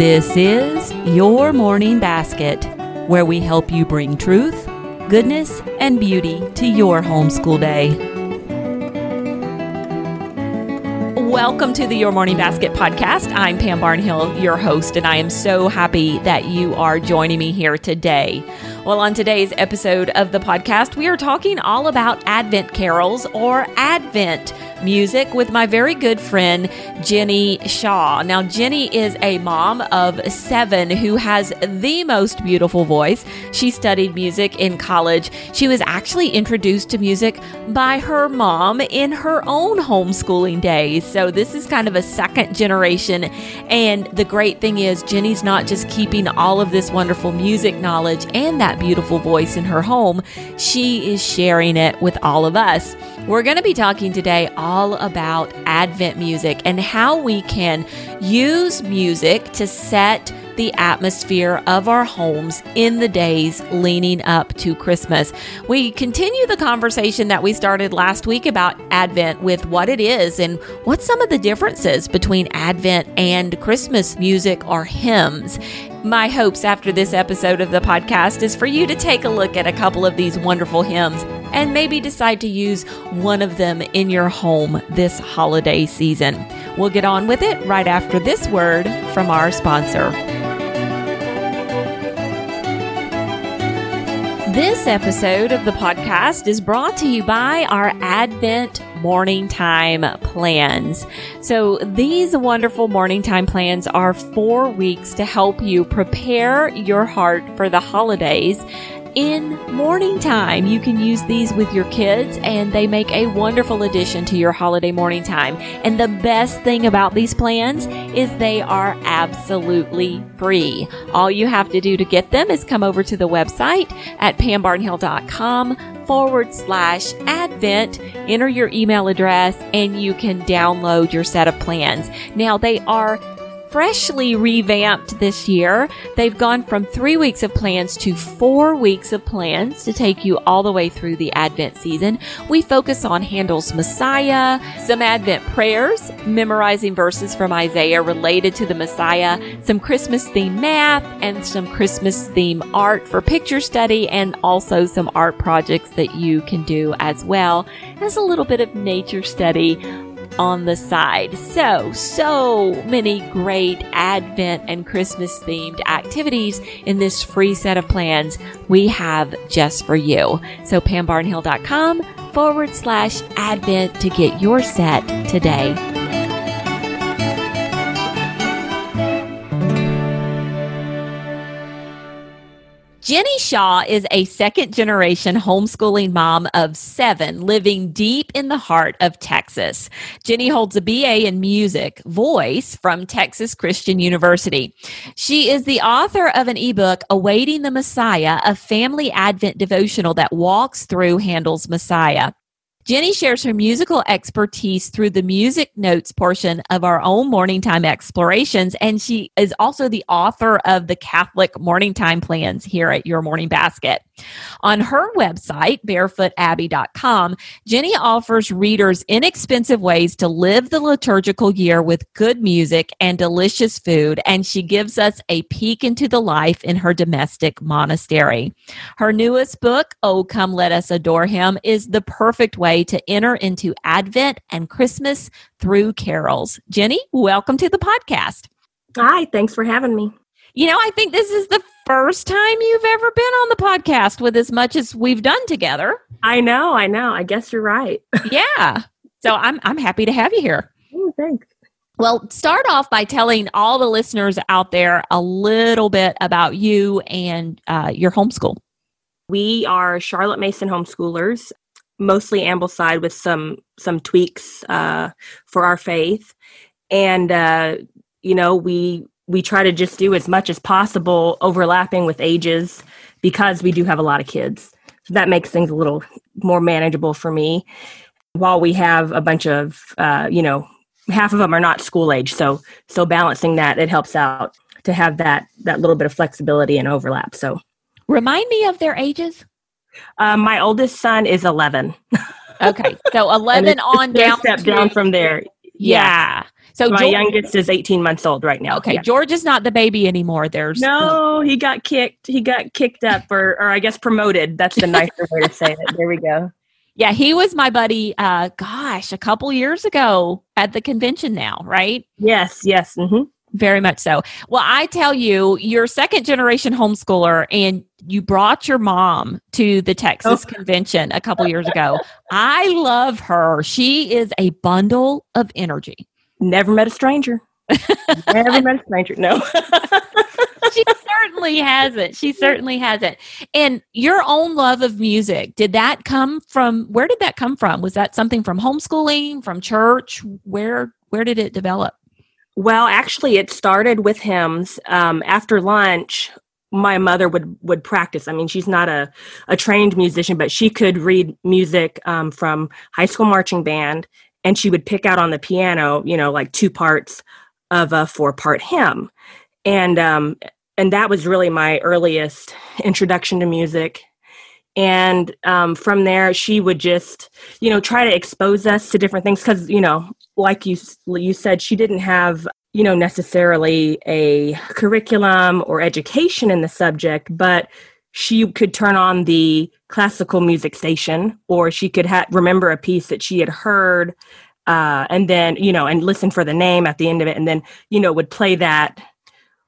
This is Your Morning Basket, where we help you bring truth, goodness, and beauty to your homeschool day. Welcome to the Your Morning Basket podcast. I'm Pam Barnhill, your host, and I am so happy that you are joining me here today. Well, on today's episode of the podcast, we are talking all about Advent carols or Advent music with my very good friend, Jenny Shaw. Now, Jenny is a mom of seven who has the most beautiful voice. She studied music in college. She was actually introduced to music by her mom in her own homeschooling days. So, this is kind of a second generation. And the great thing is, Jenny's not just keeping all of this wonderful music knowledge and that beautiful voice in her home, she is sharing it with all of us. We're going to be talking today all about Advent music and how we can use music to set the atmosphere of our homes in the days leading up to Christmas. We continue the conversation that we started last week about Advent with what it is and what some of the differences between Advent and Christmas music or hymns. My hopes after this episode of the podcast is for you to take a look at a couple of these wonderful hymns and maybe decide to use one of them in your home this holiday season. We'll get on with it right after this word from our sponsor. This episode of the podcast is brought to you by our Advent morning time plans. So, these wonderful morning time plans are four weeks to help you prepare your heart for the holidays in morning time. You can use these with your kids and they make a wonderful addition to your holiday morning time. And the best thing about these plans is they are absolutely free. All you have to do to get them is come over to the website at pambarnhill.com forward slash advent, enter your email address, and you can download your set of plans. Now they are freshly revamped this year. They've gone from three weeks of plans to four weeks of plans to take you all the way through the Advent season. We focus on Handel's Messiah, some Advent prayers, memorizing verses from Isaiah related to the Messiah, some Christmas theme math, and some Christmas theme art for picture study, and also some art projects that you can do as well as a little bit of nature study on the side. So, so many great Advent and Christmas themed activities in this free set of plans we have just for you. So, pambarnhill.com forward slash Advent to get your set today. Jenny Shaw is a second generation homeschooling mom of seven living deep in the heart of Texas. Jenny holds a BA in music voice from Texas Christian University. She is the author of an ebook, Awaiting the Messiah, a family Advent devotional that walks through Handel's Messiah. Jenny shares her musical expertise through the music notes portion of our own morning time explorations, and she is also the author of the Catholic morning time plans here at Your Morning Basket. On her website, barefootabbey.com, Jenny offers readers inexpensive ways to live the liturgical year with good music and delicious food, and she gives us a peek into the life in her domestic monastery. Her newest book, Oh Come Let Us Adore Him, is the perfect way way to enter into Advent and Christmas through carols. Jenny, welcome to the podcast. Hi, thanks for having me. You know, I think this is the first time you've ever been on the podcast with as much as we've done together. I know, I know. I guess you're right. yeah. So I'm I'm happy to have you here. Oh, thanks. Well, start off by telling all the listeners out there a little bit about you and uh, your homeschool. We are Charlotte Mason homeschoolers mostly Ambleside with some some tweaks uh, for our faith, and uh, you know we we try to just do as much as possible overlapping with ages because we do have a lot of kids, so that makes things a little more manageable for me. While we have a bunch of uh, you know half of them are not school age, so so balancing that it helps out to have that that little bit of flexibility and overlap. So remind me of their ages. Um, my oldest son is 11. okay. So 11 on down. Step down from there. Yeah. yeah. So my George, youngest is 18 months old right now. Okay, yeah. George is not the baby anymore. There's no, he got kicked. He got kicked up, or or I guess promoted. That's the nicer way to say it. There we go. Yeah, he was my buddy. Uh, gosh, a couple years ago at the convention. Now, right? Yes, yes. Mm-hmm. Very much so. Well, I tell you, you're second generation homeschooler and you brought your mom to the Texas oh. convention a couple years ago. I love her. She is a bundle of energy. Never met a stranger. Never met a stranger. No. she certainly hasn't. She certainly hasn't. And your own love of music, did that come from where did that come from? Was that something from homeschooling, from church? Where where did it develop? Well, actually, it started with hymns. Um, after lunch, my mother would would practice. I mean, she's not a a trained musician, but she could read music um, from high school marching band, and she would pick out on the piano, you know, like two parts of a four part hymn, and um, and that was really my earliest introduction to music. And um, from there, she would just, you know, try to expose us to different things because, you know, like you you said, she didn't have you know necessarily a curriculum or education in the subject, but she could turn on the classical music station, or she could ha- remember a piece that she had heard, uh, and then you know, and listen for the name at the end of it, and then you know would play that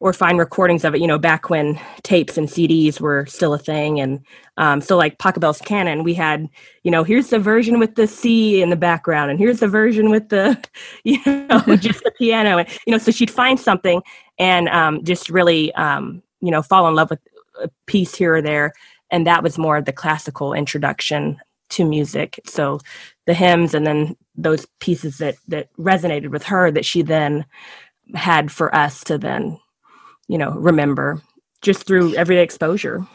or find recordings of it, you know, back when tapes and CDs were still a thing. And um, so, like Pachelbel's Canon, we had, you know, here's the version with the C in the background, and here's the version with the, you know, just the piano. And, you know, so she'd find something and um, just really, um, you know, fall in love with a piece here or there. And that was more the classical introduction to music. So the hymns and then those pieces that that resonated with her that she then had for us to then you know, remember just through everyday exposure.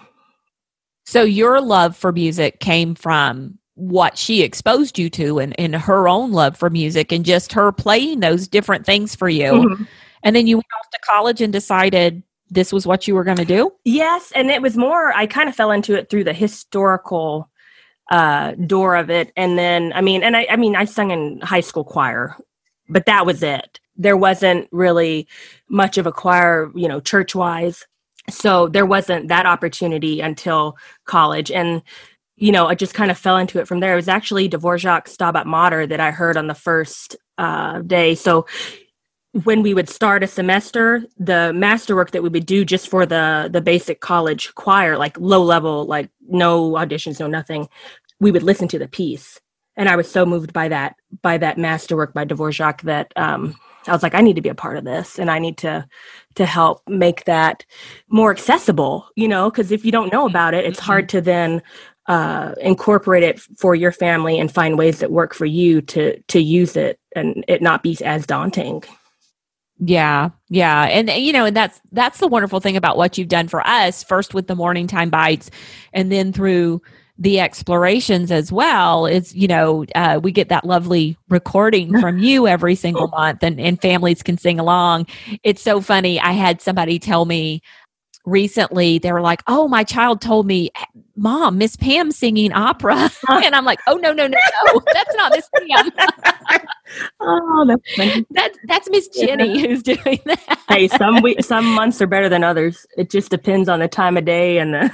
So your love for music came from what she exposed you to and, and her own love for music and just her playing those different things for you. Mm-hmm. And then you went off to college and decided this was what you were going to do? Yes. And it was more, I kind of fell into it through the historical uh, door of it. And then, I mean, and I, I mean, I sung in high school choir, but that was it there wasn't really much of a choir, you know, church wise. So there wasn't that opportunity until college. And, you know, I just kind of fell into it from there. It was actually Dvorak Stabat Mater that I heard on the first uh, day. So when we would start a semester, the masterwork that we would do just for the the basic college choir, like low level, like no auditions, no nothing, we would listen to the piece. And I was so moved by that by that masterwork by Dvorak that um, I was like, I need to be a part of this and I need to to help make that more accessible, you know, because if you don't know about it, it's hard to then uh, incorporate it for your family and find ways that work for you to to use it and it not be as daunting. Yeah, yeah, and you know, and that's that's the wonderful thing about what you've done for us. First with the morning time bites, and then through the explorations as well is you know uh, we get that lovely recording from you every single month and, and families can sing along. It's so funny i had somebody tell me recently they were like oh my child told me mom miss pam singing opera. And i'm like oh no no no no that's not miss pam. Oh that's funny. that's that's miss jenny yeah. who's doing that. Hey some we- some months are better than others. It just depends on the time of day and the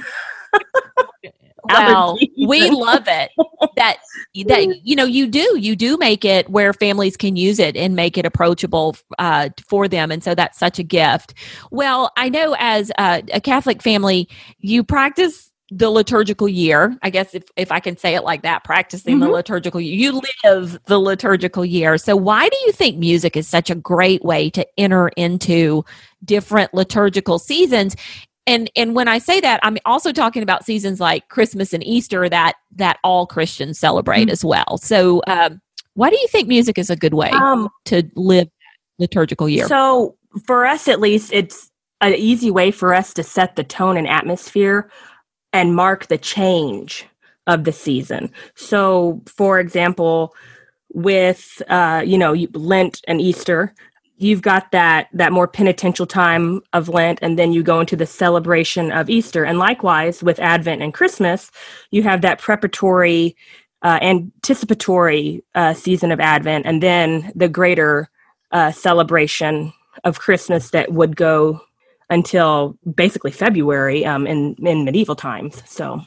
well we love it. That that you know you do you do make it where families can use it and make it approachable uh, for them. And so that's such a gift. Well i know as a, a catholic family you practice the liturgical year. I guess if, if i can say it like that practicing mm-hmm. the liturgical year you live the liturgical year. So why do you think music is such a great way to enter into different liturgical seasons and and when i say that i'm also talking about seasons like christmas and easter that that all christians celebrate mm-hmm. as well. So um, why do you think music is a good way um, to live liturgical year? So for us at least it's an easy way for us to set the tone and atmosphere and mark the change of the season. So for example with uh, you know lent and easter you've got that that more penitential time of lent and then you go into the celebration of easter and likewise with advent and christmas you have that preparatory uh, anticipatory uh, season of advent and then the greater uh, celebration of Christmas that would go until basically February um, in in medieval times. So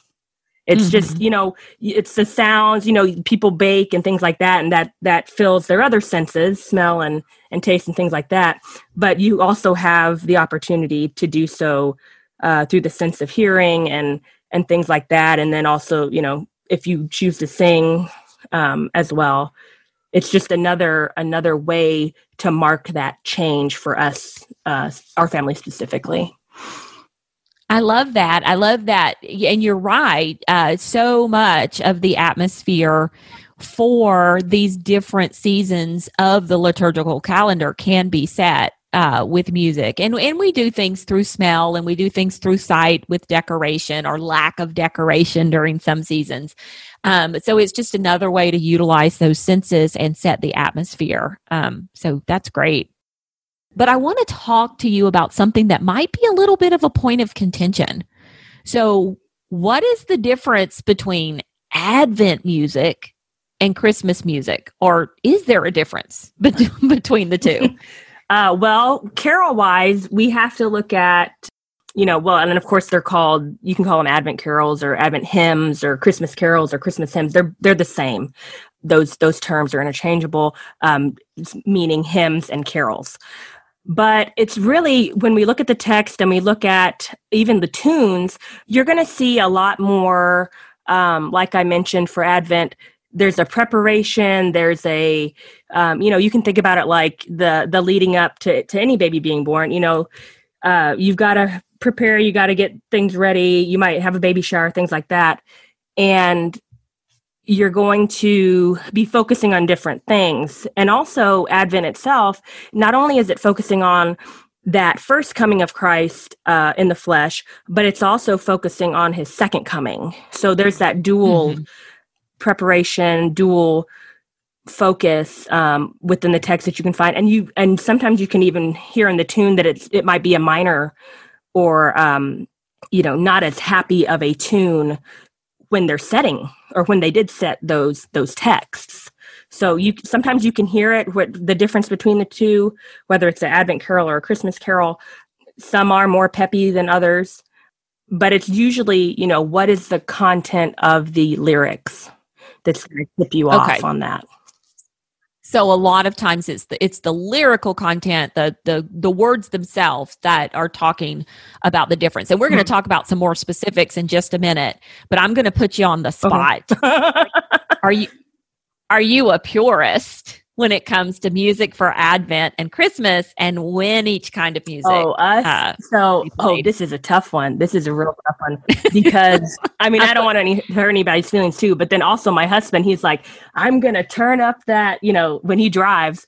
it's mm-hmm. just you know it's the sounds you know people bake and things like that, and that that fills their other senses, smell and and taste and things like that. But you also have the opportunity to do so uh, through the sense of hearing and and things like that, and then also you know if you choose to sing um, as well it's just another another way to mark that change for us uh, our family specifically I love that. I love that. And you're right. Uh, so much of the atmosphere for these different seasons of the liturgical calendar can be set uh, with music. And, and we do things through smell and we do things through sight with decoration or lack of decoration during some seasons. Um, so it's just another way to utilize those senses and set the atmosphere. Um, so that's great. But I want to talk to you about something that might be a little bit of a point of contention. So, what is the difference between Advent music and Christmas music? Or is there a difference between the two? Uh, well, carol wise, we have to look at, you know, well, and then of course they're called, you can call them Advent carols or Advent hymns or Christmas carols or Christmas hymns. They're, they're the same. Those, those terms are interchangeable, um, meaning hymns and carols. But it's really, when we look at the text and we look at even the tunes, you're going to see a lot more, um, like I mentioned for Advent, there's a preparation there's a um, you know you can think about it like the the leading up to, to any baby being born you know uh, you've got to prepare you got to get things ready you might have a baby shower things like that and you're going to be focusing on different things. And also advent itself not only is it focusing on that first coming of christ uh, in the flesh but it's also focusing on his second coming. So there's that dual mm-hmm preparation, dual focus um, within the text that you can find, and you and sometimes you can even hear in the tune that it's it might be a minor or um, you know not as happy of a tune when they're setting or when they did set those those texts. So you sometimes you can hear it what the difference between the two, whether it's an Advent carol or a Christmas carol. Some are more peppy than others, but it's usually you know what is the content of the lyrics that's going to tip you okay. off on that. So a lot of times it's the it's the lyrical content, the the the words themselves that are talking about the difference. And we're going to mm-hmm. talk about some more specifics in just a minute, but I'm going to put you on the spot. Are you are you a purist? When it comes to music for Advent and Christmas and when each kind of music. Oh, us. Uh, so, oh, this is a tough one. This is a real tough one because I mean, I don't want to hurt anybody's feelings too, but then also my husband, he's like, I'm going to turn up that, you know, when he drives.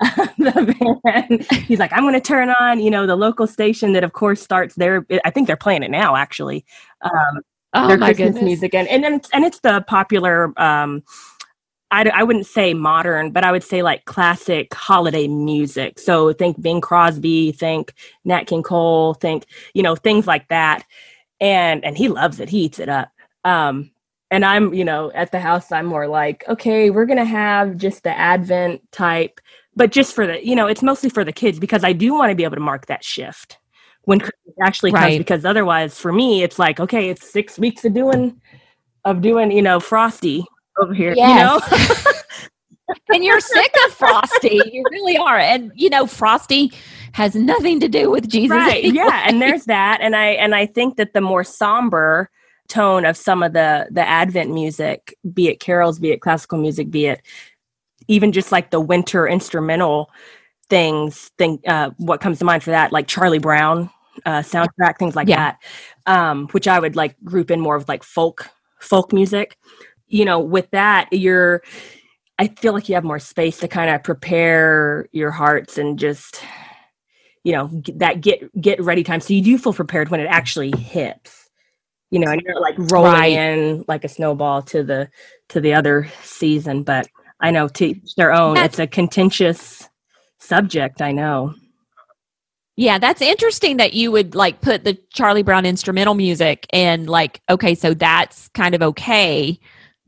the van. He's like, I'm going to turn on, you know, the local station that, of course, starts there. I think they're playing it now, actually. Um, oh, their Christmas goodness. music, and and and, and it's the popular um, I, I wouldn't say modern, but I would say like classic holiday music. So think Bing Crosby, think Nat King Cole, think, you know, things like that. And and he loves it. He eats it up. Um, and I'm, you know, at the house, I'm more like, okay, we're gonna have just the Advent type, but just for the, you know, it's mostly for the kids because I do want to be able to mark that shift when Christmas actually comes. Right. Because otherwise, for me, it's like, okay, it's six weeks of doing, of doing, you know, Frosty over here. Yes. You know? and you're sick of Frosty. You really are. And you know, Frosty has nothing to do with Jesus. Right. Anyway. Yeah. And there's that. And I and I think that the more somber tone of some of the the Advent music, be it carols, be it classical music, be it even just like the winter instrumental things, think uh, what comes to mind for that, like Charlie Brown uh, soundtrack, things like yeah. that, um, which I would like group in more of like folk folk music you know, with that, you're, I feel like you have more space to kind of prepare your hearts and just, you know, that get get ready time. So you do feel prepared when it actually hits, you know, and you're like rolling right. in like a snowball to the to the other season. But I know to their own. That's- it's a contentious subject. I know. Yeah, that's interesting that you would like put the Charlie Brown instrumental music and like, okay, so that's kind of okay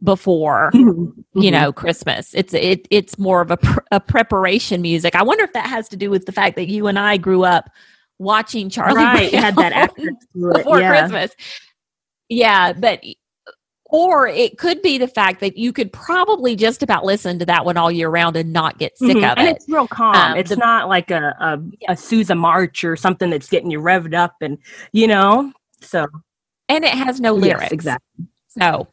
before Mm-hmm. you know Christmas. It's it it's more of a pr- a preparation music. I wonder if that has to do with the fact that you and I grew up watching Charlie right, Brown had that accent to it. before yeah. Christmas. Yeah, but or it could be the fact that you could probably just about listen to that one all year round and not get sick Mhm. of and it. it's real calm. Um, it's the- not like a, a a Sousa March or something that's getting you revved up and you know. So And it has no yes, lyrics. exactly. So,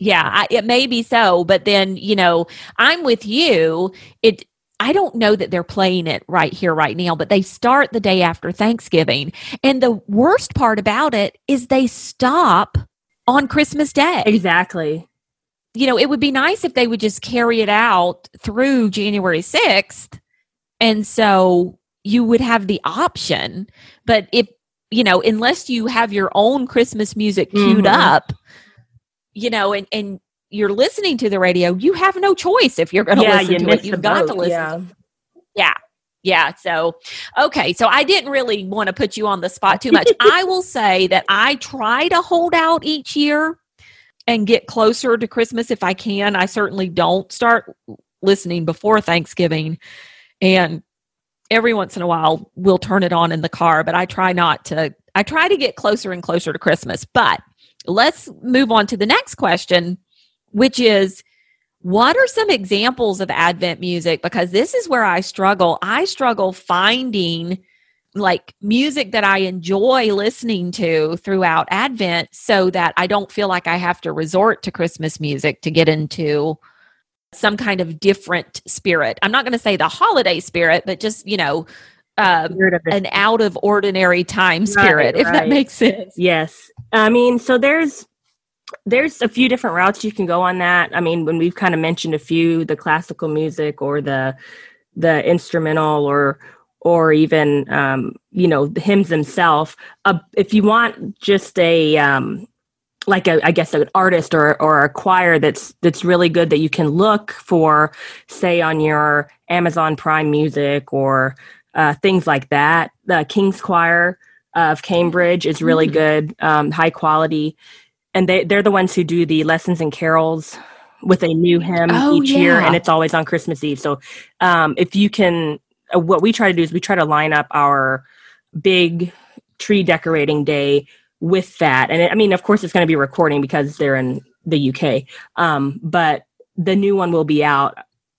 yeah, I, it may be so, but then you know, I'm with you. It. I don't know that they're playing it right here, right now, but they start the day after Thanksgiving. And the worst part about it is they stop on Christmas Day. Exactly. You know, it would be nice if they would just carry it out through January 6th. And so you would have the option. But if, you know, unless you have your own Christmas music queued Mhm. up, you know, and, and you're listening to the radio, you have no choice if you're going to yeah, listen you to it. You've got to listen. Yeah. Yeah. Yeah. So, okay. So I didn't really want to put you on the spot too much. I will say that I try to hold out each year and get closer to Christmas if I can. I certainly don't start listening before Thanksgiving. And every once in a while, we'll turn it on in the car, but I try not to. I try to get closer and closer to Christmas. But let's move on to the next question, which is what are some examples of Advent music? Because this is where I struggle. I struggle finding like music that I enjoy listening to throughout Advent so that I don't feel like I have to resort to Christmas music to get into some kind of different spirit. I'm not going to say the holiday spirit, but just, you know, the- an out of ordinary time spirit, if that makes sense. Yes. I mean, so there's there's a few different routes you can go on that. I mean, when we've kind of mentioned a few, the classical music or the the instrumental or or even um, you know the hymns themselves. Uh, if you want just a um, like a, I guess an artist or or a choir that's that's really good that you can look for, say on your Amazon Prime Music or uh, things like that. The King's Choir of Cambridge is really Mm. good, um, high quality, and they they're the ones who do the lessons and carols with a new hymn Oh, each year, and it's always on Christmas Eve. So um, if you can, uh, what we try to do is we try to line up our big tree decorating day with that, and it, I mean, of course, it's going to be recording because they're in the UK, um, but the new one will be out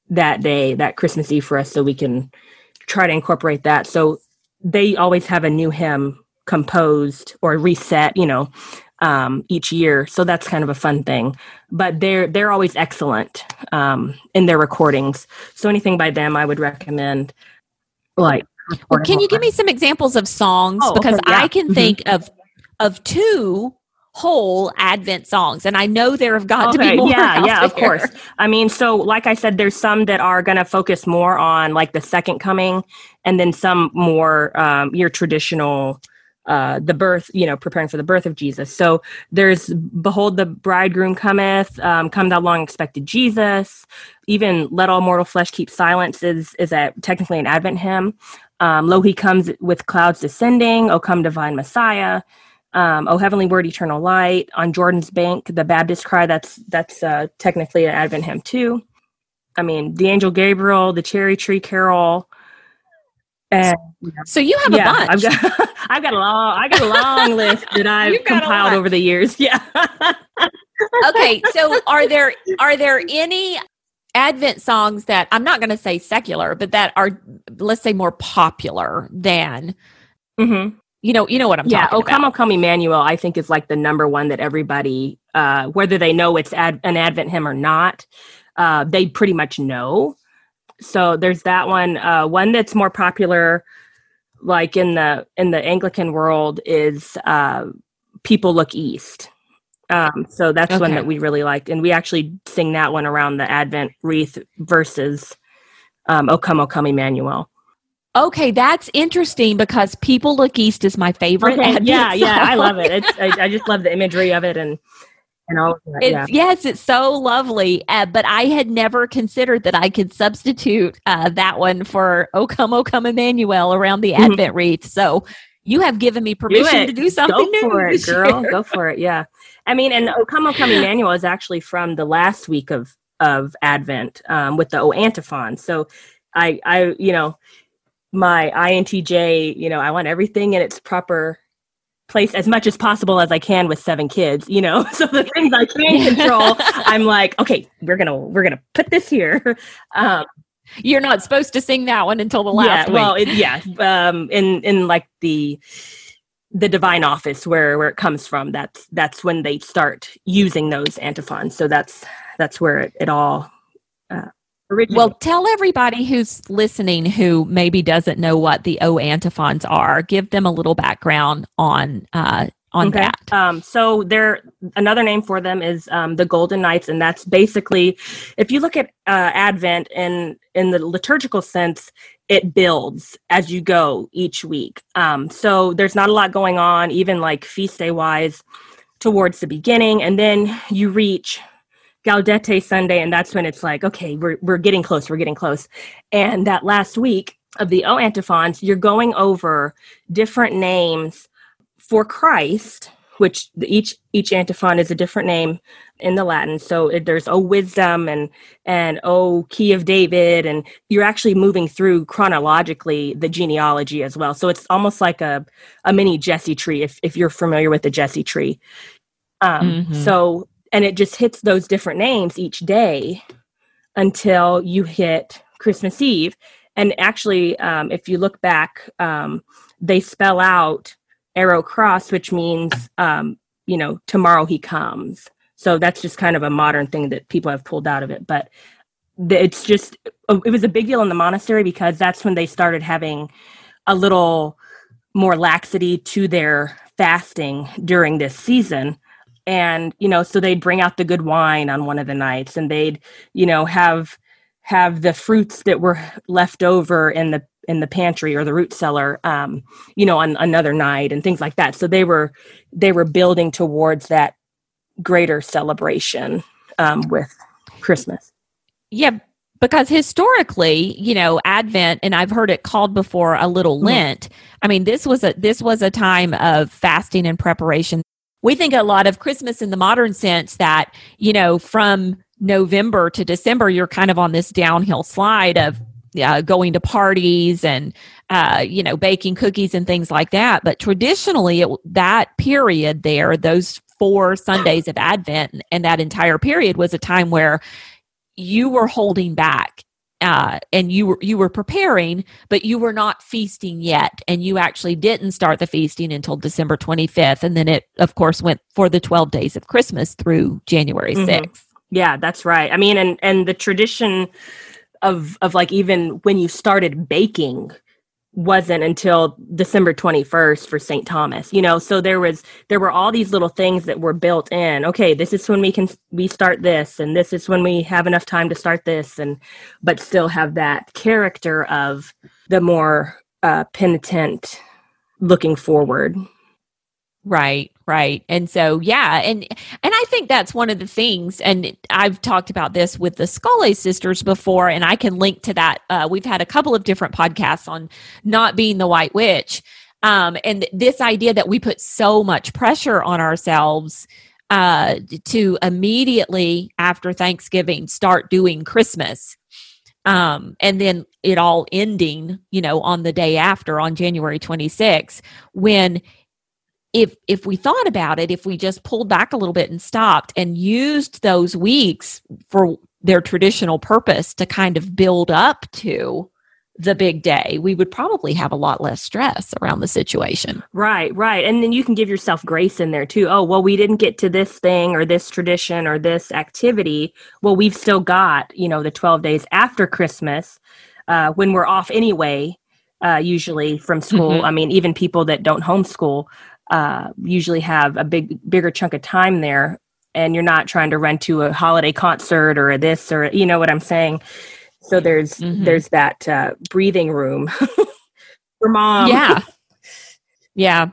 that day, that Christmas Eve for us, so we can try to incorporate that. So they always have a new hymn composed or reset, you know, um, each year. So that's kind of a fun thing. But they're they're always excellent um, in their recordings. So anything by them, I would recommend. Like, Well, can you give me some examples of songs Oh, because okay, yeah. I can Mhm. think of of two whole Advent songs, and I know there have got to be more. yeah, yeah, of course. I mean, so like I said, there's some that are going to focus more on like the second coming, and then some more um, your traditional, uh, the birth, you know, preparing for the birth of Jesus. So there's "Behold the Bridegroom cometh," um, "Come Thou Long Expected Jesus," even "Let All Mortal Flesh Keep Silence" is is a technically an Advent hymn. Um, "Lo, He comes with clouds descending," "O come Divine Messiah." Um, "Oh Heavenly Word, Eternal Light" on Jordan's Bank, the Baptist Cry. That's that's uh, technically an Advent hymn too. I mean, the Angel Gabriel, the Cherry Tree Carol, and So you have yeah, a bunch. I've got I've got a long I got a long list that I've You've got a compiled over the years. Yeah. okay, so are there are there any Advent songs that I'm not going to say secular, but that are let's say more popular than hmm you know you know what I'm yeah. talking Oh, come, about. oh, come, Emmanuel. I think is like the number one that everybody, uh, whether they know it's ad- an Advent hymn or not, uh, they pretty much know. So there's that one. Uh, one that's more popular, like in the in the Anglican world, is uh, "People Look East." Um, so that's one that we really liked, and we actually sing that one around the Advent wreath versus um, "O Come, O Come, Emmanuel." Okay, that's interesting because "People Look East" is my favorite. Okay, yeah, yeah, I love it. It's, I, I just love the imagery of it and and all of that. It's, yeah. Yes, it's so lovely. Uh, but I had never considered that I could substitute uh, that one for "O Come, O Come, Emmanuel" around the Mhm. Advent wreath. So you have given me permission to do something Go new. for it, girl. Go for it. Yeah. I mean, and O Come O Come Emmanuel is actually from the last week of of Advent um, with the O antiphon. So I, I, you know, my INTJ, you know, I want everything in its proper place as much as possible as I can with seven kids, you know. So the things I can control, I'm like, okay, we're gonna we're gonna put this here. Um, You're not supposed to sing that one until the last yeah, well, it, yeah, um, in in like the the divine office where where it comes from. That's that's when they start using those antiphons. So that's that's where it, it all uh, originated. Well, tell everybody who's listening who maybe doesn't know what the O antiphons are. Give them a little background on uh, on Okay. that. Um, so there, another name for them is um, the Golden Nights, and that's basically, if you look at uh, Advent in in the liturgical sense, it builds as you go each week. Um, so there's not a lot going on, even like feast day wise, towards the beginning, and then you reach Gaudete Sunday, and that's when it's like, okay, we're we're getting close, we're getting close, and that last week of the O antiphons, you're going over different names for Christ, which each each antiphon is a different name in the Latin. So it, there's O wisdom and and O key of David, and you're actually moving through chronologically the genealogy as well. So it's almost like a a mini Jesse tree if if you're familiar with the Jesse tree. Um, Mhm. So and it just hits those different names each day until you hit Christmas Eve. And actually, um, if you look back, um, they spell out ero cras, which means, um, you know, tomorrow he comes. So that's just kind of a modern thing that people have pulled out of it. But it's just, it was a big deal in the monastery because that's when they started having a little more laxity to their fasting during this season. And, you know, so they'd bring out the good wine on one of the nights and they'd, you know, have have the fruits that were left over in the in the pantry or the root cellar um you know on another night and things like that so they were they were building towards that greater celebration um with christmas Yeah, because historically, you know, Advent, and I've heard it called before a little Mhm. Lent. I mean, this was a this was a time of fasting and preparation. We think a lot of Christmas in the modern sense that you know from November to December, you're kind of on this downhill slide of uh, going to parties and uh, you know baking cookies and things like that. But traditionally, it, that period there, those four Sundays of Advent, and that entire period was a time where you were holding back uh, and you were you were preparing, but you were not feasting yet, and you actually didn't start the feasting until December 25th, and then it, of course, went for the 12 days of Christmas through January Mhm. 6th. yeah that's right i mean and and the tradition of of like even when you started baking wasn't until December 21st for St. Thomas. You know, so there was there were all these little things that were built in. Okay, this is when we can we start this and this is when we have enough time to start this and but still have that character of the more uh penitent looking forward. Right, right. And so yeah, and and I think that's one of the things and I've talked about this with the Scully sisters before and I can link to that. Uh, we've had a couple of different podcasts on not being the white witch. Um, and this idea that we put so much pressure on ourselves uh, to immediately after Thanksgiving start doing Christmas. Um, and then it all ending, you know, on the day after on January 26th, when if if we thought about it if we just pulled back a little bit and stopped and used those weeks for their traditional purpose to kind of build up to the big day we would probably have a lot less stress around the situation Right, right. And then you can give yourself grace in there too. Oh, well, we didn't get to this thing or this tradition or this activity. Well, we've still got, you know, the 12 days after Christmas uh, when we're off anyway, uh, usually from school. Mhm. I mean, even people that don't homeschool uh, usually have a big, bigger chunk of time there. And you're not trying to run to a holiday concert or this or, you know what I'm saying? So there's Mhm. there's that uh, breathing room for mom. yeah yeah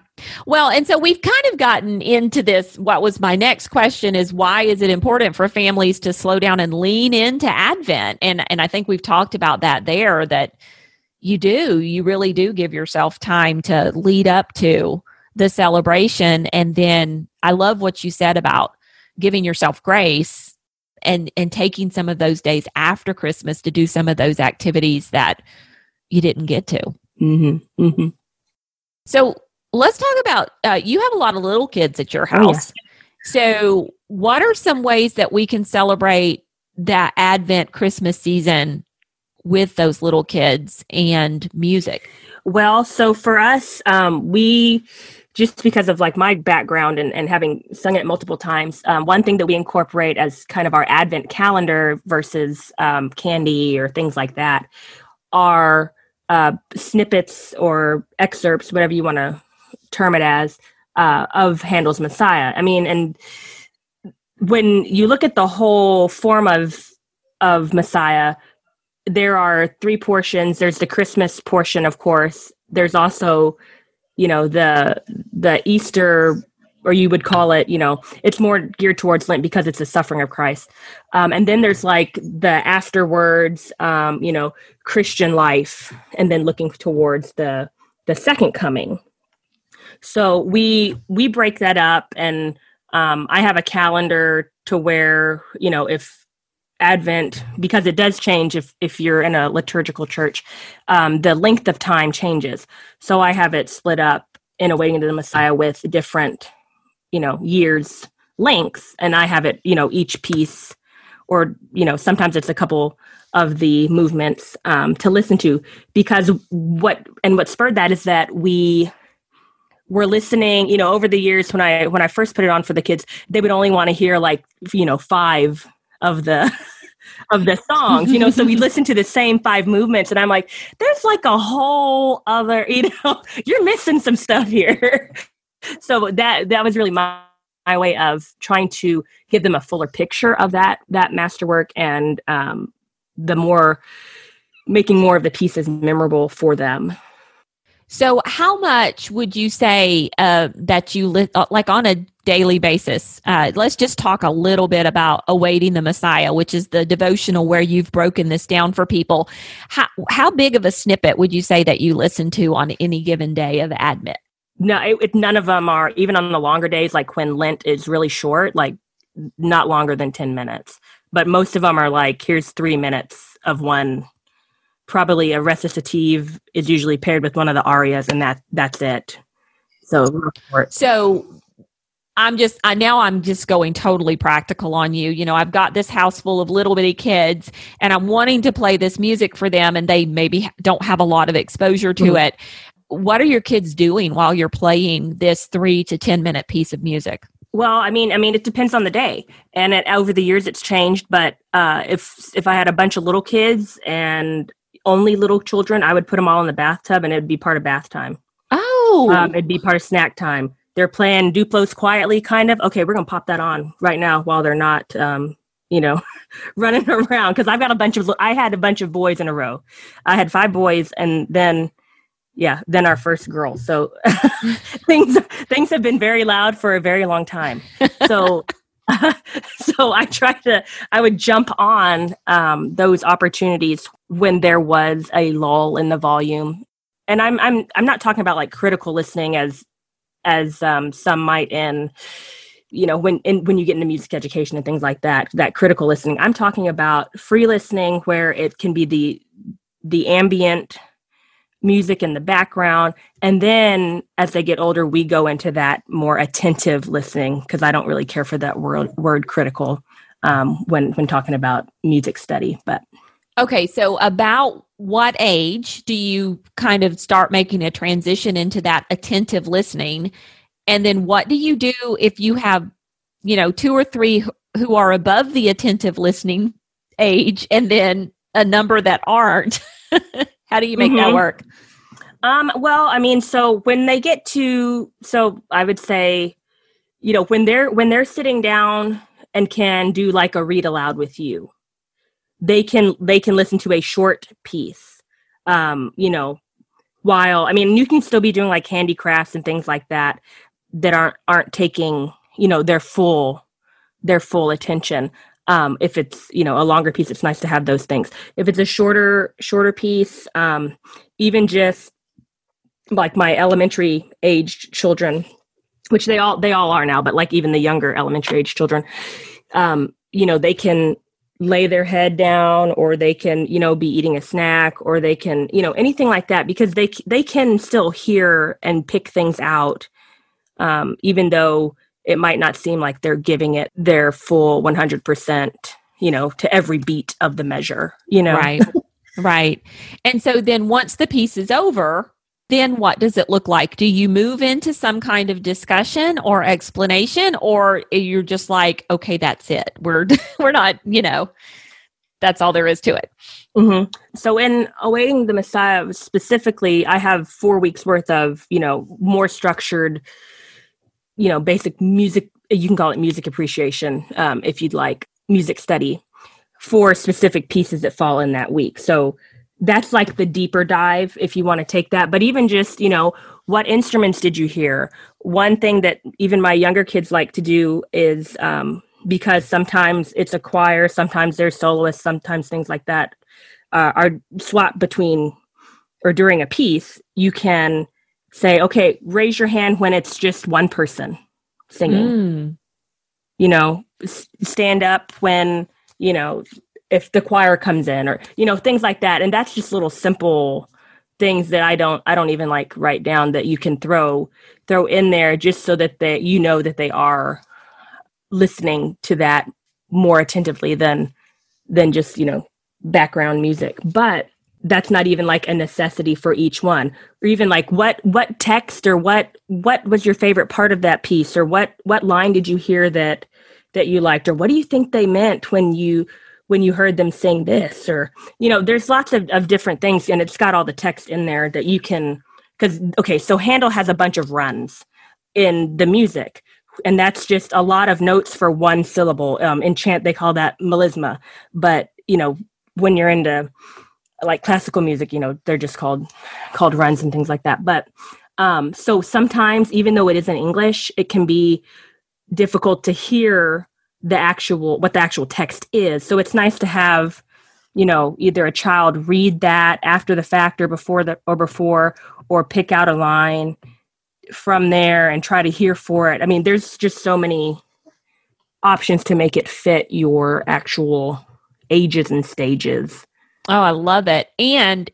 well and so we've kind of gotten into this what was my next question is why is it important for families to slow down and lean into advent and and i think we've talked about that there that you do. You really do give yourself time to lead up to the celebration. And then I love what you said about giving yourself grace and and taking some of those days after Christmas to do some of those activities that you didn't get to. Mm-hmm. Mm-hmm. So let's talk about uh, you have a lot of little kids at your house. Oh, yeah. So, what are some ways that we can celebrate that Advent Christmas season with those little kids and music? Well, so for us, um, we just because of like my background and, and having sung it multiple times, um, one thing that we incorporate as kind of our Advent calendar versus um, candy or things like that are uh, snippets or excerpts, whatever you want to term it as, uh, of Handel's Messiah. I mean, and when you look at the whole form of of Messiah, there are three portions. There's the Christmas portion, of course. There's also, you know, the the Easter, or you would call it, you know, it's more geared towards Lent because it's the suffering of Christ. Um, and then there's like the afterwards, um, you know, Christian life, and then looking towards the the second coming. So we we break that up, and um, I have a calendar to where you know if Advent because it does change if if you're in a liturgical church. Um, the length of time changes, so I have it split up in Awaiting to the Messiah with different, you know, years lengths, and I have it, you know, each piece, or you know, sometimes it's a couple of the movements um, to listen to because what and what spurred that is that we were listening you know over the years when i when i first put it on for the kids they would only want to hear like you know five of the of the songs you know so we listen to the same five movements and i'm like there's like a whole other you know you're missing some stuff here. So that that was really my my way of trying to give them a fuller picture of that that masterwork and um, the more making more of the pieces memorable for them so, how much would you say uh, that you li- uh, like on a daily basis? Uh, let's just talk a little bit about awaiting the Messiah, which is the devotional where you've broken this down for people. How how big of a snippet would you say that you listen to on any given day of Advent? No, it, it, none of them are. Even on the longer days, like when Lent is really short, like not longer than ten minutes. But most of them are like, here's three minutes of one probably a recitative is usually paired with one of the arias and that that's it. So so i'm just i now i'm just going totally practical on you. You know i've got this house full of little bitty kids and i'm wanting to play this music for them and they maybe don't have a lot of exposure to mm-hmm. it. What are your kids doing while you're playing this three to ten minute piece of music? Well, I mean, I mean, it depends on the day, and it, over the years it's changed. But uh, if if I had a bunch of little kids and only little children, I would put them all in the bathtub and it'd be part of bath time. Oh. Um, it'd be part of snack time. They're playing Duplo's quietly, kind of. Okay, we're going to pop that on right now while they're not, um, you know, running around. Because I've got a bunch of, I had a bunch of boys in a row. I had five boys and then, yeah, then our first girl. So things, things have been very loud for a very long time. So, so I try to, I would jump on um, those opportunities when there was a lull in the volume. And I'm I'm I'm not talking about like critical listening as as um, some might in you know when in, when you get into music education and things like that that critical listening i'm talking about free listening where it can be the the ambient music in the background and then as they get older we go into that more attentive listening because i don't really care for that word word critical um, when when talking about music study but Okay, so about what age do you kind of start making a transition into that attentive listening? And then what do you do if you have, you know, two or three who are above the attentive listening age and then a number that aren't? How do you make mm-hmm. that work? Um, well, I mean, so when they get to, so I would say, you know, when they're when they're sitting down and can do like a read aloud with you, they can they can listen to a short piece um you know while i mean you can still be doing like handicrafts and things like that that aren't aren't taking you know their full their full attention Um, if it's you know a longer piece, it's nice to have those things. If it's a shorter shorter piece, um, even just like my elementary aged children, which they all they all are now, but like even the younger elementary age children, um, you know, they can lay their head down or they can you know be eating a snack or they can you know anything like that because they they can still hear and pick things out um, even though it might not seem like they're giving it their full 100% you know to every beat of the measure you know right right and so then once the piece is over then what does it look like? Do you move into some kind of discussion or explanation, or you're just like, okay, that's it. We're we're not, you know, that's all there is to it. Mm-hmm. So in awaiting the Messiah specifically, I have four weeks worth of you know more structured, you know, basic music. You can call it music appreciation um, if you'd like music study for specific pieces that fall in that week. So that's like the deeper dive if you want to take that but even just you know what instruments did you hear one thing that even my younger kids like to do is um, because sometimes it's a choir sometimes there's soloists sometimes things like that uh, are swapped between or during a piece you can say okay raise your hand when it's just one person singing. Mm. you know s- stand up when you know if the choir comes in or you know things like that. And that's just little simple things that i don't i don't even like write down that you can throw throw in there just so that they you know that they are listening to that more attentively than than just you know background music. But that's not even like a necessity for each one. Or even like what what text or what what was your favorite part of that piece? Or what what line did you hear that that you liked? Or what do you think they meant when you when you heard them sing this? Or you know there's lots of, of different things and it's got all the text in there that you can because okay so handel has a bunch of runs in the music and that's just a lot of notes for one syllable. Um, in chant they call that melisma. But you know when you're into like classical music you know they're just called called runs and things like that. But um, so sometimes even though it is in english it can be difficult to hear the actual what the actual text is. So it's nice to have you know either a child read that after the fact or before the or before or pick out a line from there and try to hear for it. I mean there's just so many options to make it fit your actual ages and stages oh i love it and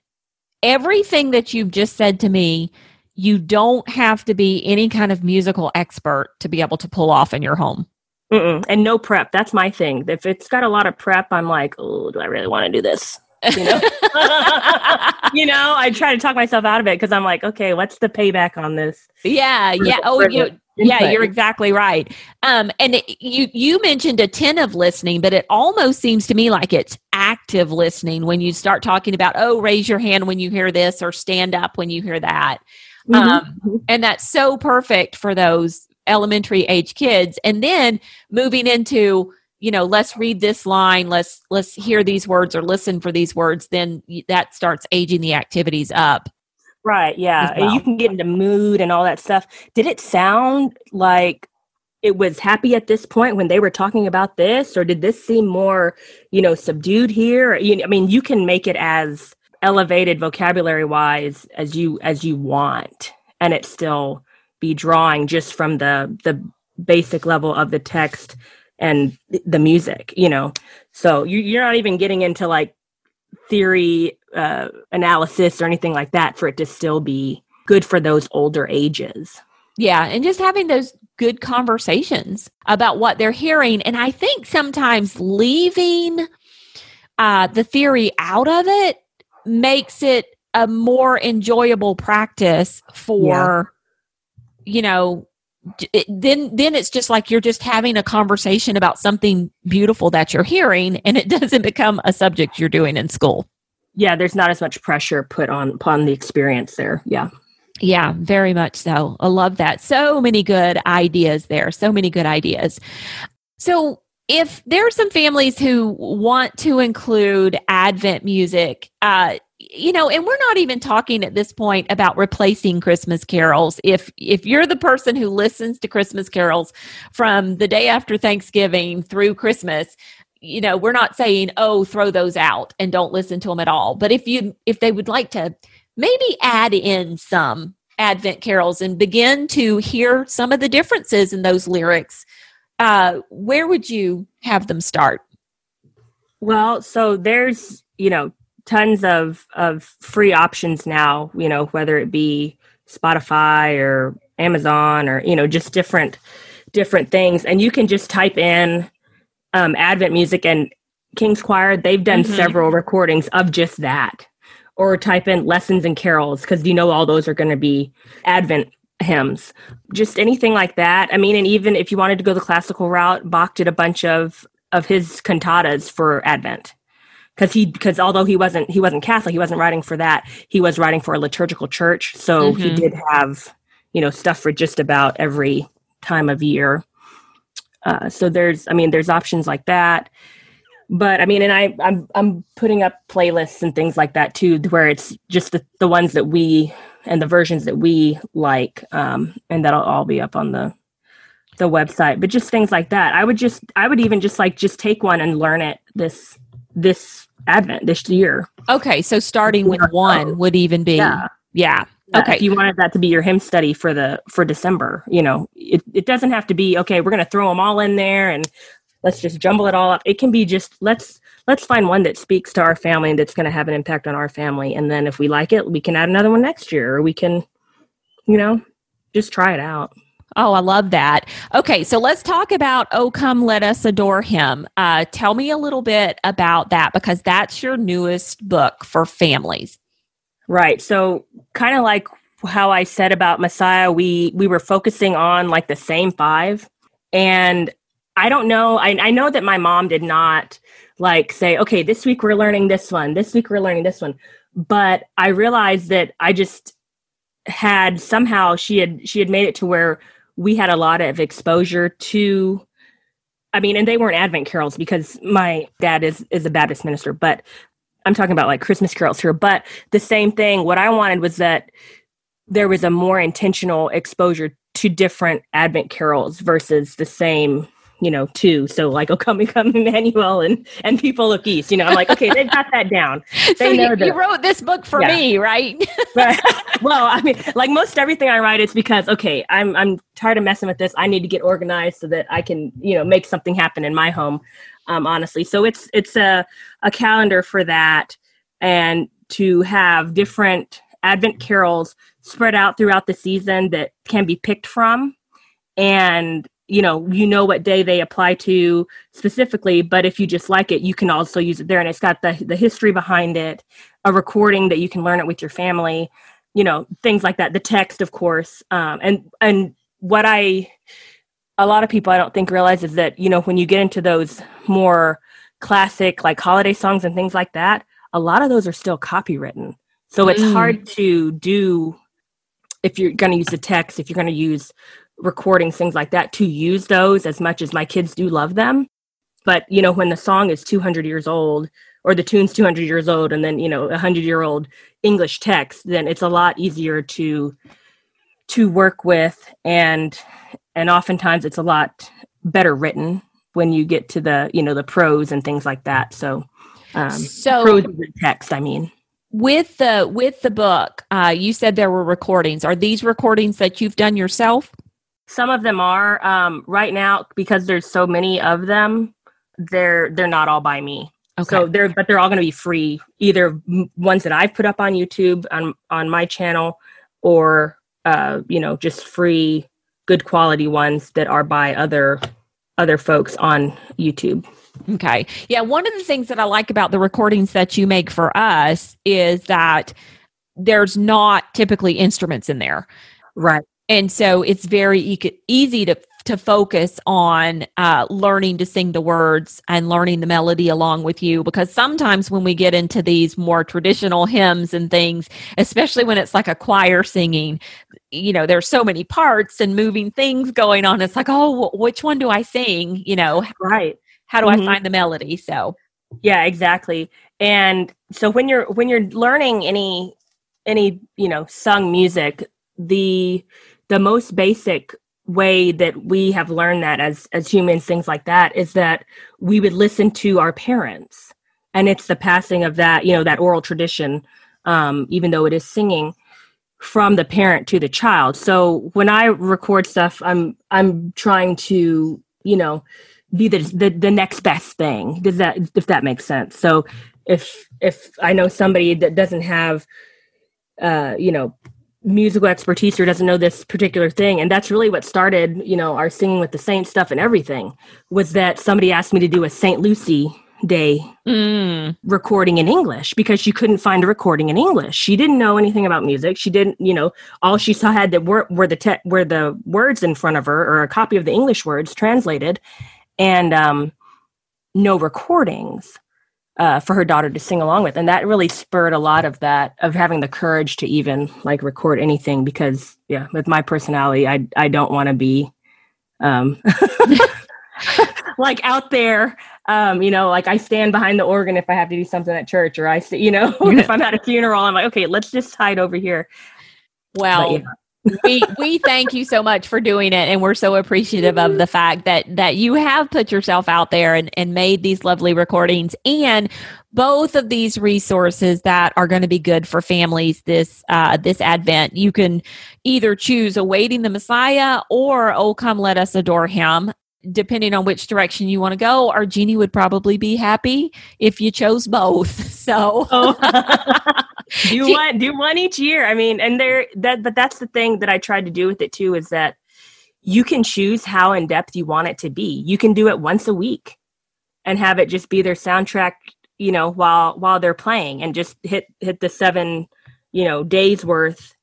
everything that you've just said to me you don't have to be any kind of musical expert to be able to pull off in your home Mm-mm. And no prep. That's my thing. If it's got a lot of prep, I'm like, oh, do I really want to do this? You know, you know, I try to talk myself out of it because I'm like, okay, what's the payback on this? Yeah, yeah. Oh, you, yeah, you're exactly right. Um, and it, you you mentioned attentive listening, but it almost seems to me like it's active listening when you start talking about, oh, raise your hand when you hear this, or stand up when you hear that. Mm-hmm. Um, and that's so perfect for those elementary age kids and then moving into you know let's read this line let's let's hear these words or listen for these words then that starts aging the activities up. Right yeah well. you can get into mood and all that stuff. Did it sound like it was happy at this point when they were talking about this or did this seem more you know subdued here? You, i mean you can make it as elevated vocabulary wise as you as you want and it still be drawing just from the the basic level of the text and the music you know? So you, you're not even getting into like theory uh, analysis or anything like that for it to still be good for those older ages. Yeah and just having those good conversations about what they're hearing and i think sometimes leaving uh, the theory out of it makes it a more enjoyable practice for you know it, then then it's just like you're just having a conversation about something beautiful that you're hearing and it doesn't become a subject you're doing in school. Yeah there's not as much pressure put on upon the experience there. Yeah. Yeah very much so. I love that. So many good ideas there. So many good ideas. So if there are some families who want to include advent music uh, you know and we're not even talking at this point about replacing christmas carols if if you're the person who listens to christmas carols from the day after thanksgiving through christmas you know, we're not saying, oh, throw those out and don't listen to them at all. But if you, if they would like to maybe add in some Advent carols and begin to hear some of the differences in those lyrics, uh, where would you have them start? Well, so there's, you know, tons of, of free options now, you know, whether it be Spotify or Amazon or, you know, just different, different things. And you can just type in um, Advent music and King's Choir, they've done mm-hmm. several recordings of just that. Or type in lessons and carols because you know all those are going to be Advent hymns. Just anything like that. I mean, and even if you wanted to go the classical route, Bach did a bunch of of his cantatas for Advent because he because although he wasn't he wasn't Catholic, he wasn't writing for that. He was writing for a liturgical church, so mm-hmm. he did have you know stuff for just about every time of year. Uh, so there's, I mean, there's options like that. But I mean, and I, I'm I'm putting up playlists and things like that too, where it's just the, the ones that we and the versions that we like, um, and that'll all be up on the the website. But just things like that. I would just, I would even just like just take one and learn it this this Advent this year. Okay, so starting with one would even be yeah. yeah okay. if you wanted that to be your hymn study for the for December, you know, it, it doesn't have to be okay. We're going to throw them all in there and let's just jumble it all up. It can be just let's let's find one that speaks to our family and that's going to have an impact on our family. And then if we like it, we can add another one next year, or we can, you know, just try it out. Oh, I love that. Okay, so let's talk about Oh Come Let Us Adore Him. Uh, tell me a little bit about that because that's your newest book for families. Right. So kind of like how I said about Messiah, we we were focusing on like the same five. And I don't know. I, I know that my mom did not like say, okay, this week we're learning this one, this week we're learning this one. But I realized that I just had somehow she had she had made it to where we had a lot of exposure to I mean, and they weren't Advent carols because my dad is is a Baptist minister, but I'm talking about like Christmas carols here, but the same thing. What I wanted was that there was a more intentional exposure to different Advent carols versus the same, you know, two. So like, oh, come, come, Emmanuel, and and people look east. You know, I'm like, okay, they've got that down. They so you, you, wrote this book for yeah. me, right? right. Well, I mean, like most everything I write, it's because okay, I'm I'm tired of messing with this. I need to get organized so that I can, you know, make something happen in my home um, honestly. So it's it's a a calendar for that, and to have different Advent carols spread out throughout the season that can be picked from, and you know you know what day they apply to specifically. But if you just like it, you can also use it there, and it's got the the history behind it, a recording that you can learn it with your family, you know things like that. The text, of course, um, and and what I a lot of people I don't think realize is that, you know, when you get into those more classic like holiday songs and things like that, a lot of those are still copywritten. So it's mm. hard to do if you're going to use the text, if you're going to use recordings, things like that, to use those as much as my kids do love them. But, you know, when the song is 200 years old or the tune's 200 years old and then, you know, a 100 year old English text, then it's a lot easier to to work with. And and oftentimes it's a lot better written when you get to the you know the prose and things like that. So um so prose text i mean. With the with the book uh you said there were recordings. Are these recordings that you've done yourself some of them are um right now because there's so many of them they're they're not all by me okay so they're but they're all going to be free either ones that i've put up on youtube on on my channel or uh you know just free good quality ones that are by other other folks on YouTube. Okay. Yeah, one of the things that I like about the recordings that you make for us is that there's not typically instruments in there. Right. And so it's very e- easy to to focus on uh, learning to sing the words and learning the melody along with you because sometimes when we get into these more traditional hymns and things especially when it's like a choir singing you know there's so many parts and moving things going on it's like oh which one do i sing? You know right. how do mm-hmm. i find the melody? So yeah exactly. And so when you're when you're learning any any you know sung music the the most basic way that we have learned that as as humans things like that is that we would listen to our parents. And it's the passing of that you know that oral tradition um, even though it is singing from the parent to the child. So when i record stuff i'm i'm trying to you know be the the, the next best thing. Does that if that makes sense? So if if i know somebody that doesn't have uh you know musical expertise or doesn't know this particular thing. And that's really what started you know our singing with the saints stuff and everything was that somebody asked me to do a saint lucy day Mm. recording in english because she couldn't find a recording in english. She didn't know anything about music. She didn't you know all she saw had that were, were the te- were the words in front of her or a copy of the english words translated and um no recordings uh, for her daughter to sing along with. And that really spurred a lot of that of having the courage to even like record anything because yeah with my personality i i don't want to be um like out there um you know like i stand behind the organ if i have to do something at church or i st- you know if i'm at a funeral i'm like okay let's just hide over here. Well, we we thank you so much for doing it and we're so appreciative of the fact that that you have put yourself out there and, and made these lovely recordings. And both of these resources that are going to be good for families this uh, this advent you can either choose awaiting the messiah or oh come let us adore him depending on which direction you want to go. Our genie would probably be happy if you chose both so do one do one each year. I mean and there that but that's the thing that i tried to do with it too is that you can choose how in depth you want it to be. You can do it once a week and have it just be their soundtrack you know while while they're playing and just hit hit the seven you know days worth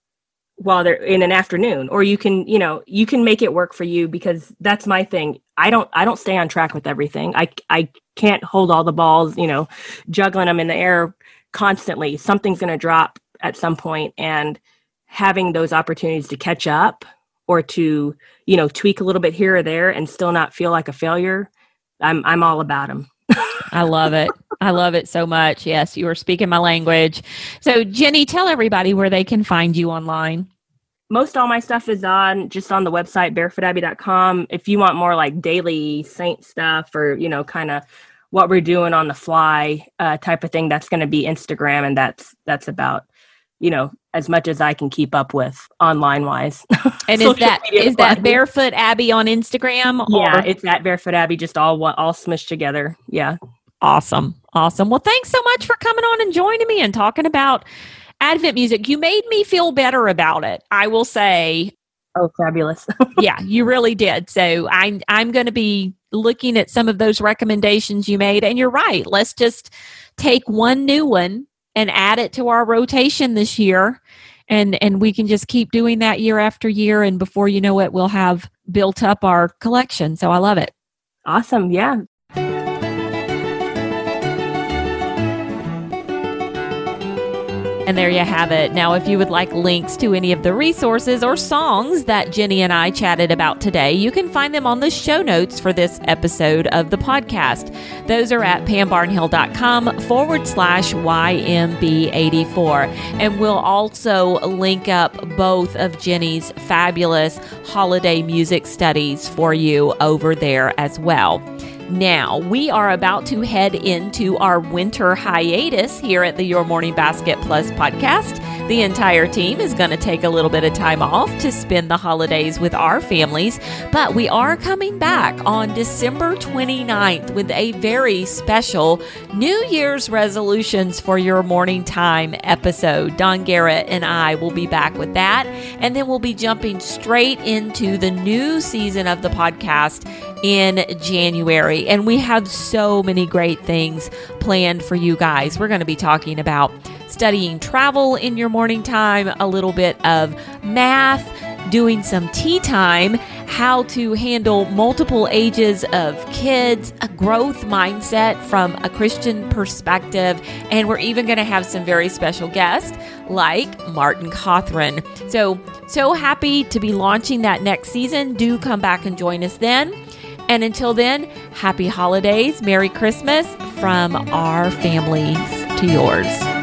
while they're in an afternoon. Or you can you know you can make it work for you because that's my thing. I don't i don't stay on track with everything. I i can't hold all the balls you know juggling them in the air constantly something's going to drop at some point and having those opportunities to catch up or to you know tweak a little bit here or there and still not feel like a failure i'm i'm all about them I love it. I love it so much. Yes, you are speaking my language. So, Jenny, tell everybody where they can find you online. most all my stuff is on just on the website barefootabbey.com if you want more like daily saint stuff or you know kind of what we're doing on the fly uh, type of thing that's going to be instagram and that's that's about you know as much as i can keep up with online wise And is that is that wise. Barefoot Abbey on Instagram? yeah it's at barefoot abbey just all all smushed together yeah awesome, awesome. Well, thanks so much for coming on and joining me and talking about Advent music. You made me feel better about it. I will say, oh fabulous yeah, you really did. So I I'm going to be looking at some of those recommendations you made, and you're right. Let's just take one new one and add it to our rotation this year. And, and we can just keep doing that year after year. And before you know it, we'll have built up our collection. So I love it. awesome yeah And there you have it. Now, if you would like links to any of the resources or songs that Jenny and I chatted about today, you can find them on the show notes for this episode of the podcast. Those are at pambarnhill.com forward slash YMB84. And we'll also link up both of Jenny's fabulous holiday music studies for you over there as well. Now, we are about to head into our winter hiatus here at the Your Morning Basket Plus podcast. The entire team is going to take a little bit of time off to spend the holidays with our families, but we are coming back on December 29th with a very special New Year's resolutions for your morning time episode. Dawn Garrett and I will be back with that, and then we'll be jumping straight into the new season of the podcast in January. And we have so many great things planned for you guys. We're going to be talking about studying travel in your morning time, a little bit of math, doing some tea time, how to handle multiple ages of kids, a growth mindset from a Christian perspective, and we're even going to have some very special guests like Martin Cothran. So, so happy to be launching that next season. Do come back and join us then. And until then, happy holidays, Merry Christmas from our families to yours.